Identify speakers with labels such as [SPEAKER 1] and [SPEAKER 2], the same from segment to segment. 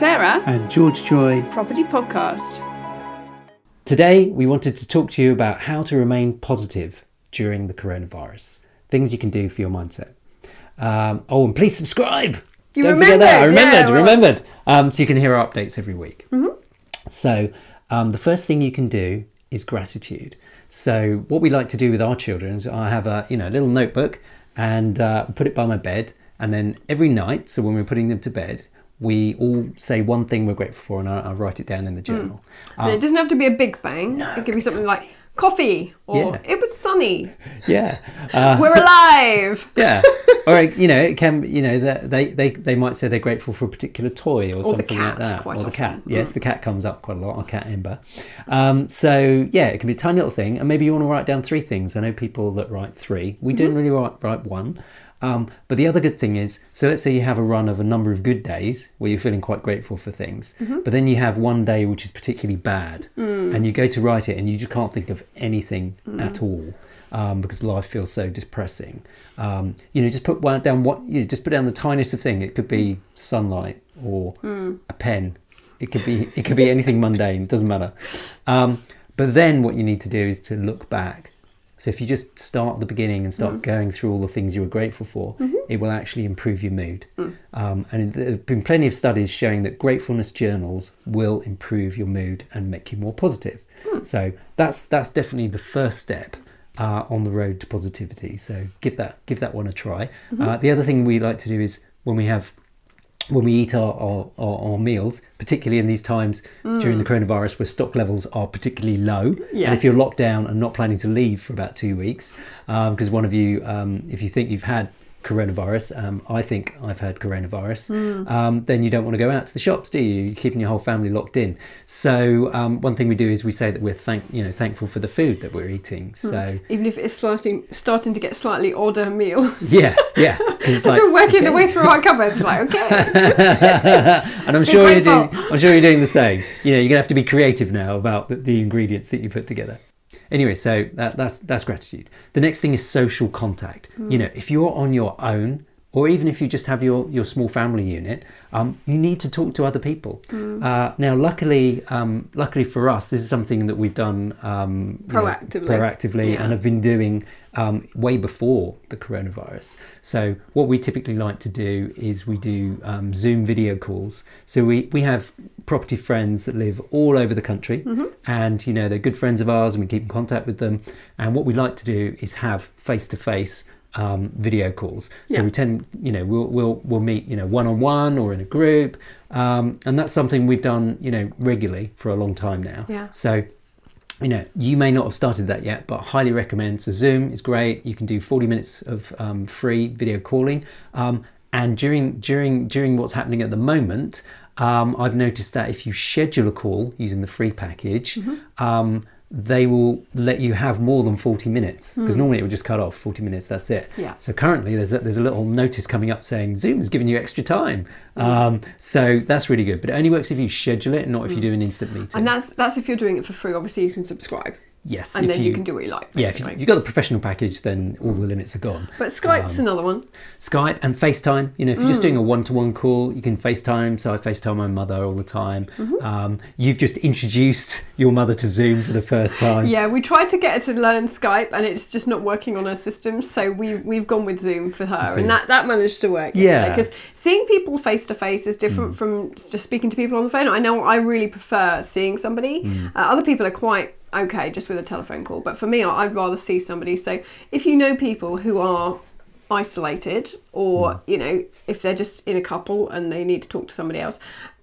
[SPEAKER 1] Sarah,
[SPEAKER 2] and George Choy.
[SPEAKER 1] Property Podcast.
[SPEAKER 3] Today, we wanted to talk to you about how to remain positive during the coronavirus. Things you can do for your mindset. Um, oh, and please subscribe.
[SPEAKER 1] You
[SPEAKER 3] Don't forget that. I
[SPEAKER 1] remembered,
[SPEAKER 3] remembered.
[SPEAKER 1] yeah, well-
[SPEAKER 3] remembered. Um, so you can hear our updates every week. So um, the first thing you can do is gratitude. So what we like to do with our children is I have a you know a little notebook and uh, put it by my bed, and then every night, so when we're putting them to bed, we all say one thing we're grateful for, and I, I write it down in the journal.
[SPEAKER 1] And it doesn't have to be a big thing. it could be something like coffee or
[SPEAKER 3] Yeah.
[SPEAKER 1] it was sunny.
[SPEAKER 3] Yeah. Uh,
[SPEAKER 1] We're alive.
[SPEAKER 3] yeah or you know it can you know that they, they they might say they're grateful for a particular toy or,
[SPEAKER 1] the
[SPEAKER 3] something
[SPEAKER 1] cat,
[SPEAKER 3] like that
[SPEAKER 1] quite
[SPEAKER 3] or the
[SPEAKER 1] often.
[SPEAKER 3] cat yes the cat comes up quite a lot our cat ember um, so yeah it can be a tiny little thing and maybe you want to write down three things i know people that write three we
[SPEAKER 1] Mm-hmm.
[SPEAKER 3] don't really write, write one um, but the other good thing is so let's say you have a run of a number of good days where you're feeling quite grateful for things
[SPEAKER 1] Mm-hmm.
[SPEAKER 3] but then you have one day which is particularly bad
[SPEAKER 1] Mm.
[SPEAKER 3] and you go to write it and you just can't think of anything at all um, because life feels so depressing. Um, you know, just put one down. What you know, just put down the tiniest of thing. It could be sunlight or a pen. It could be it could be anything mundane. It doesn't matter. Um, but then what you need to do is to look back. So if you just start at the beginning and start going through all the things you were grateful for, it will actually improve your mood. Um, and there have been plenty of studies showing that gratefulness journals will improve your mood and make you more positive. So that's that's definitely the first step uh, on the road to positivity. So give that give that one a try. Uh, the other thing we like to do is when we have when we eat our, our, our, our meals, particularly in these times during the coronavirus where stock levels are particularly low. And if you're locked down and not planning to leave for about two weeks, because one of you, um, if you think you've had coronavirus, um, I think I've had coronavirus, um, then you don't want to go out to the shops, do you? You're keeping your whole family locked in. So um, one thing we do is we say that we're thank you know thankful for the food that we're eating. So
[SPEAKER 1] Even if it's starting starting to get slightly odder meal.
[SPEAKER 3] yeah, yeah. it's like,
[SPEAKER 1] we're working the
[SPEAKER 3] okay.
[SPEAKER 1] way through our cupboards, like okay.
[SPEAKER 3] and I'm sure you're doing. I'm sure you're doing the same. You know, you're gonna have to be creative now about the, the ingredients that you put together. Anyway, so that, that's that's gratitude. The next thing is social contact. You hmm. know, if you're on your own, or even if you just have your your small family unit, um, you need to talk to other people. Uh, now, luckily, um, luckily for us, this is something that we've done um, you know,
[SPEAKER 1] Proactively.
[SPEAKER 3] proactively,
[SPEAKER 1] Yeah.
[SPEAKER 3] and have been doing um, way before the coronavirus. So what we typically like to do is we do um, Zoom video calls. So we, we have property friends that live all over the country,
[SPEAKER 1] Mm-hmm.
[SPEAKER 3] and you know they're good friends of ours, and we keep in contact with them. And what we like to do is have face to face video calls. So
[SPEAKER 1] Yeah.
[SPEAKER 3] we tend, you know, we'll we'll we'll meet, you know, one on one or in a group, um, and that's something we've done, you know, regularly for a long time now.
[SPEAKER 1] Yeah.
[SPEAKER 3] So you know, you may not have started that yet, but highly recommend. So Zoom is great. You can do 40 minutes of um, free video calling. Um, and during during during what's happening at the moment, um, I've noticed that if you schedule a call using the free package, um, they will let you have more than 40 minutes because hmm. normally it would just cut off 40 minutes. That's it.
[SPEAKER 1] Yeah.
[SPEAKER 3] So currently there's a, there's a little notice coming up saying Zoom is giving you extra time. Hmm. Um, so that's really good, but it only works if you schedule it, not if you hmm. do an instant meeting.
[SPEAKER 1] And that's that's if you're doing it for free. Obviously, you can subscribe,
[SPEAKER 3] yes,
[SPEAKER 1] and then you, can do what you like.
[SPEAKER 3] yeah, if you,
[SPEAKER 1] basically.
[SPEAKER 3] you've got the professional package, then all the limits are gone.
[SPEAKER 1] But Skype's
[SPEAKER 3] Um,
[SPEAKER 1] another one.
[SPEAKER 3] Skype and FaceTime. You know, if you're
[SPEAKER 1] Mm.
[SPEAKER 3] just doing a one-to-one call, you can FaceTime. So I FaceTime my mother all the time.
[SPEAKER 1] Mm-hmm.
[SPEAKER 3] Um, you've just introduced your mother to Zoom for the first time.
[SPEAKER 1] Yeah, we tried to get her to learn Skype, and it's just not working on her system. So we we've gone with Zoom for her,
[SPEAKER 3] Zoom.
[SPEAKER 1] and that that managed to work.
[SPEAKER 3] Yeah.
[SPEAKER 1] because seeing people face to face is different from just speaking to people on the phone. I know I really prefer seeing somebody. Uh, other people are quite okay just with a telephone call, but for me, I'd rather see somebody. So if you know people who are isolated, or you know, if they're just in a couple and they need to talk to somebody else.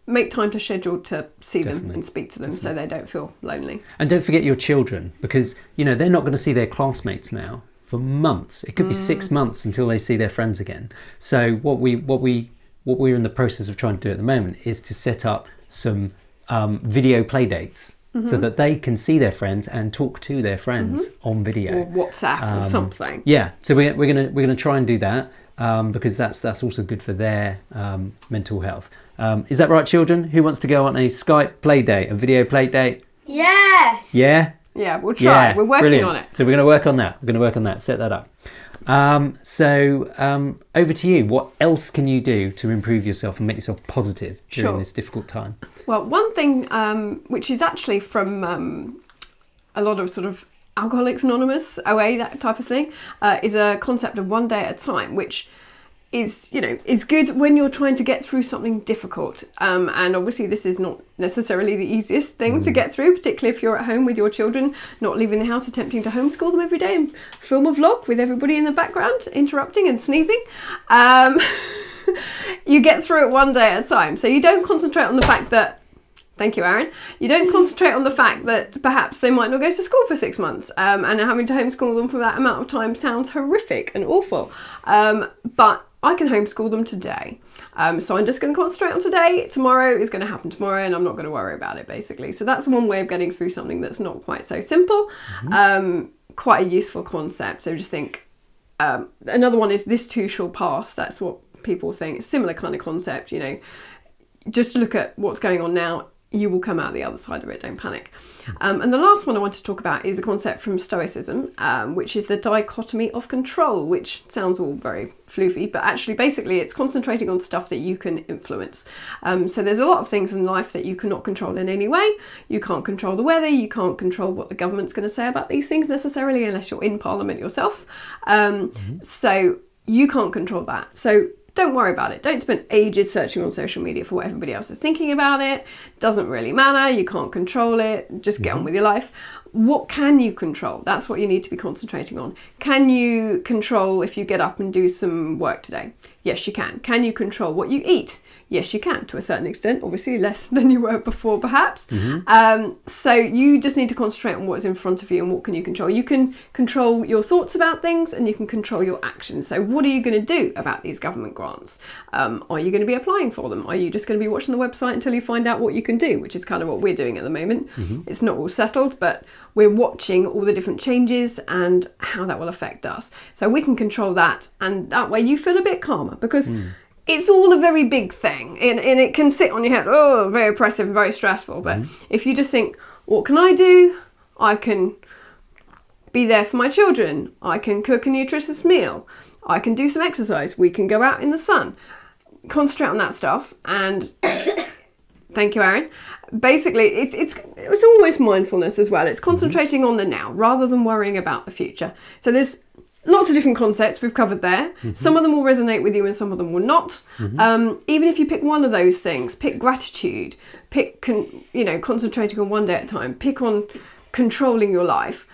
[SPEAKER 1] Make time to schedule to see them and speak to them so they don't feel lonely.
[SPEAKER 3] And don't forget your children because you know they're not going to see their classmates now for months. It could be six months until they see their friends again. So what we what we what we're in the process of trying to do at the moment is to set up some um, video play dates so that they can see their friends and talk to their friends on video.
[SPEAKER 1] or WhatsApp or something.
[SPEAKER 3] Yeah, so we're, we're gonna we're gonna try and do that um, because that's that's also good for their um, mental health. Um, is that right, children? Who wants to go on a Skype play date, a video play date?
[SPEAKER 4] Yes.
[SPEAKER 3] Yeah,
[SPEAKER 1] Yeah, we'll try. We're working
[SPEAKER 3] brilliant.
[SPEAKER 1] on it.
[SPEAKER 3] So we're going to work on that. We're going to work on that. Set that up. Um, so um, over to you. What else can you do to improve yourself and make yourself positive during
[SPEAKER 1] Sure.
[SPEAKER 3] this difficult time?
[SPEAKER 1] Well, one thing um, which is actually from um, a lot of sort of Alcoholics Anonymous, OA, that type of thing, uh, is a concept of one day at a time, which is you know is good when you're trying to get through something difficult. Um, and obviously, this is not necessarily the easiest thing to get through, particularly if you're at home with your children, not leaving the house, attempting to homeschool them every day and film a vlog with everybody in the background interrupting and sneezing. Um, you get through it one day at a time. So you don't concentrate on the fact that Thank you, Aaron. You don't concentrate on the fact that perhaps they might not go to school for six months, um, and having to homeschool them for that amount of time sounds horrific and awful. Um, but I can homeschool them today. Um, so I'm just going to concentrate on today. Tomorrow is going to happen tomorrow, and I'm not going to worry about it, basically. So that's one way of getting through something that's not quite so simple. Um, quite a useful concept. So just think um, another one is this too shall pass. That's what people think. Similar kind of concept, you know. Just look at what's going on now. You will come out the other side of it. Don't panic. Um, and the last one I want to talk about is a concept from Stoicism, um, which is the dichotomy of control, which sounds all very floofy, but actually, basically, it's concentrating on stuff that you can influence. Um, so there's a lot of things in life that you cannot control in any way. You can't control the weather. You can't control what the government's going to say about these things necessarily, unless you're in Parliament yourself. Um, So you can't control that. So don't worry about it. Don't spend ages searching on social media for what everybody else is thinking about it. Doesn't really matter. You can't control it. Just get on mm-hmm. with your life. What can you control? That's what you need to be concentrating on. Can you control if you get up and do some work today? Yes, you can. Can you control what you eat? Yes, you can to a certain extent, obviously less than you were before, perhaps. Um, so you just need to concentrate on what's in front of you and what can you control. You can control your thoughts about things and you can control your actions. So what are you going to do about these government grants? Um, are you going to be applying for them? Are you just going to be watching the website until you find out what you can do, which is kind of what we're doing at the moment. It's not all settled, but we're watching all the different changes and how that will affect us. So we can control that, and that way you feel a bit calmer because it's all a very big thing and, and it can sit on your head, oh, very oppressive and very stressful. But mm-hmm. if you just think, what can I do? I can be there for my children. I can cook a nutritious meal. I can do some exercise. We can go out in the sun. Concentrate on that stuff and Thank you, Aaron. Basically, it's it's it's almost mindfulness as well. It's mm-hmm. concentrating on the now rather than worrying about the future. So there's lots of different concepts we've covered there. Mm-hmm. Some of them will resonate with you, and some of them will not. Mm-hmm. Um, even if you pick one of those things, pick gratitude, pick con- you know concentrating on one day at a time, pick on controlling your life,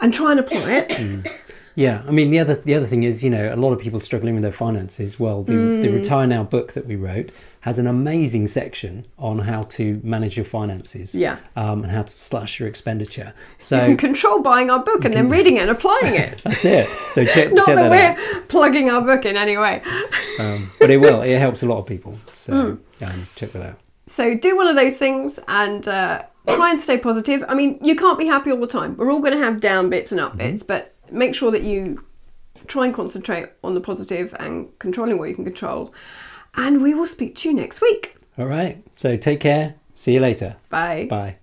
[SPEAKER 1] and try and apply it. Mm.
[SPEAKER 3] Yeah, I mean the other the other thing is you know a lot of people struggling with their finances. Well, the, the
[SPEAKER 1] Mm.
[SPEAKER 3] Retire Now book that we wrote has an amazing section on how to manage your finances.
[SPEAKER 1] Yeah.
[SPEAKER 3] um, and how to slash your expenditure. So You
[SPEAKER 1] can control buying our book and then reading it and applying it.
[SPEAKER 3] that's it. So check,
[SPEAKER 1] Not
[SPEAKER 3] check
[SPEAKER 1] that
[SPEAKER 3] that
[SPEAKER 1] we're plugging our book in any way.
[SPEAKER 3] Um, but it will. It helps a lot of people. So
[SPEAKER 1] Mm.
[SPEAKER 3] um, check that out.
[SPEAKER 1] So do one of those things and uh, try and stay positive. I mean, you can't be happy all the time. We're all going to have down bits and up bits, but make sure that you try and concentrate on the positive and controlling what you can control. And we will speak to you next week.
[SPEAKER 3] All right. So take care. See you later.
[SPEAKER 1] Bye.
[SPEAKER 3] Bye.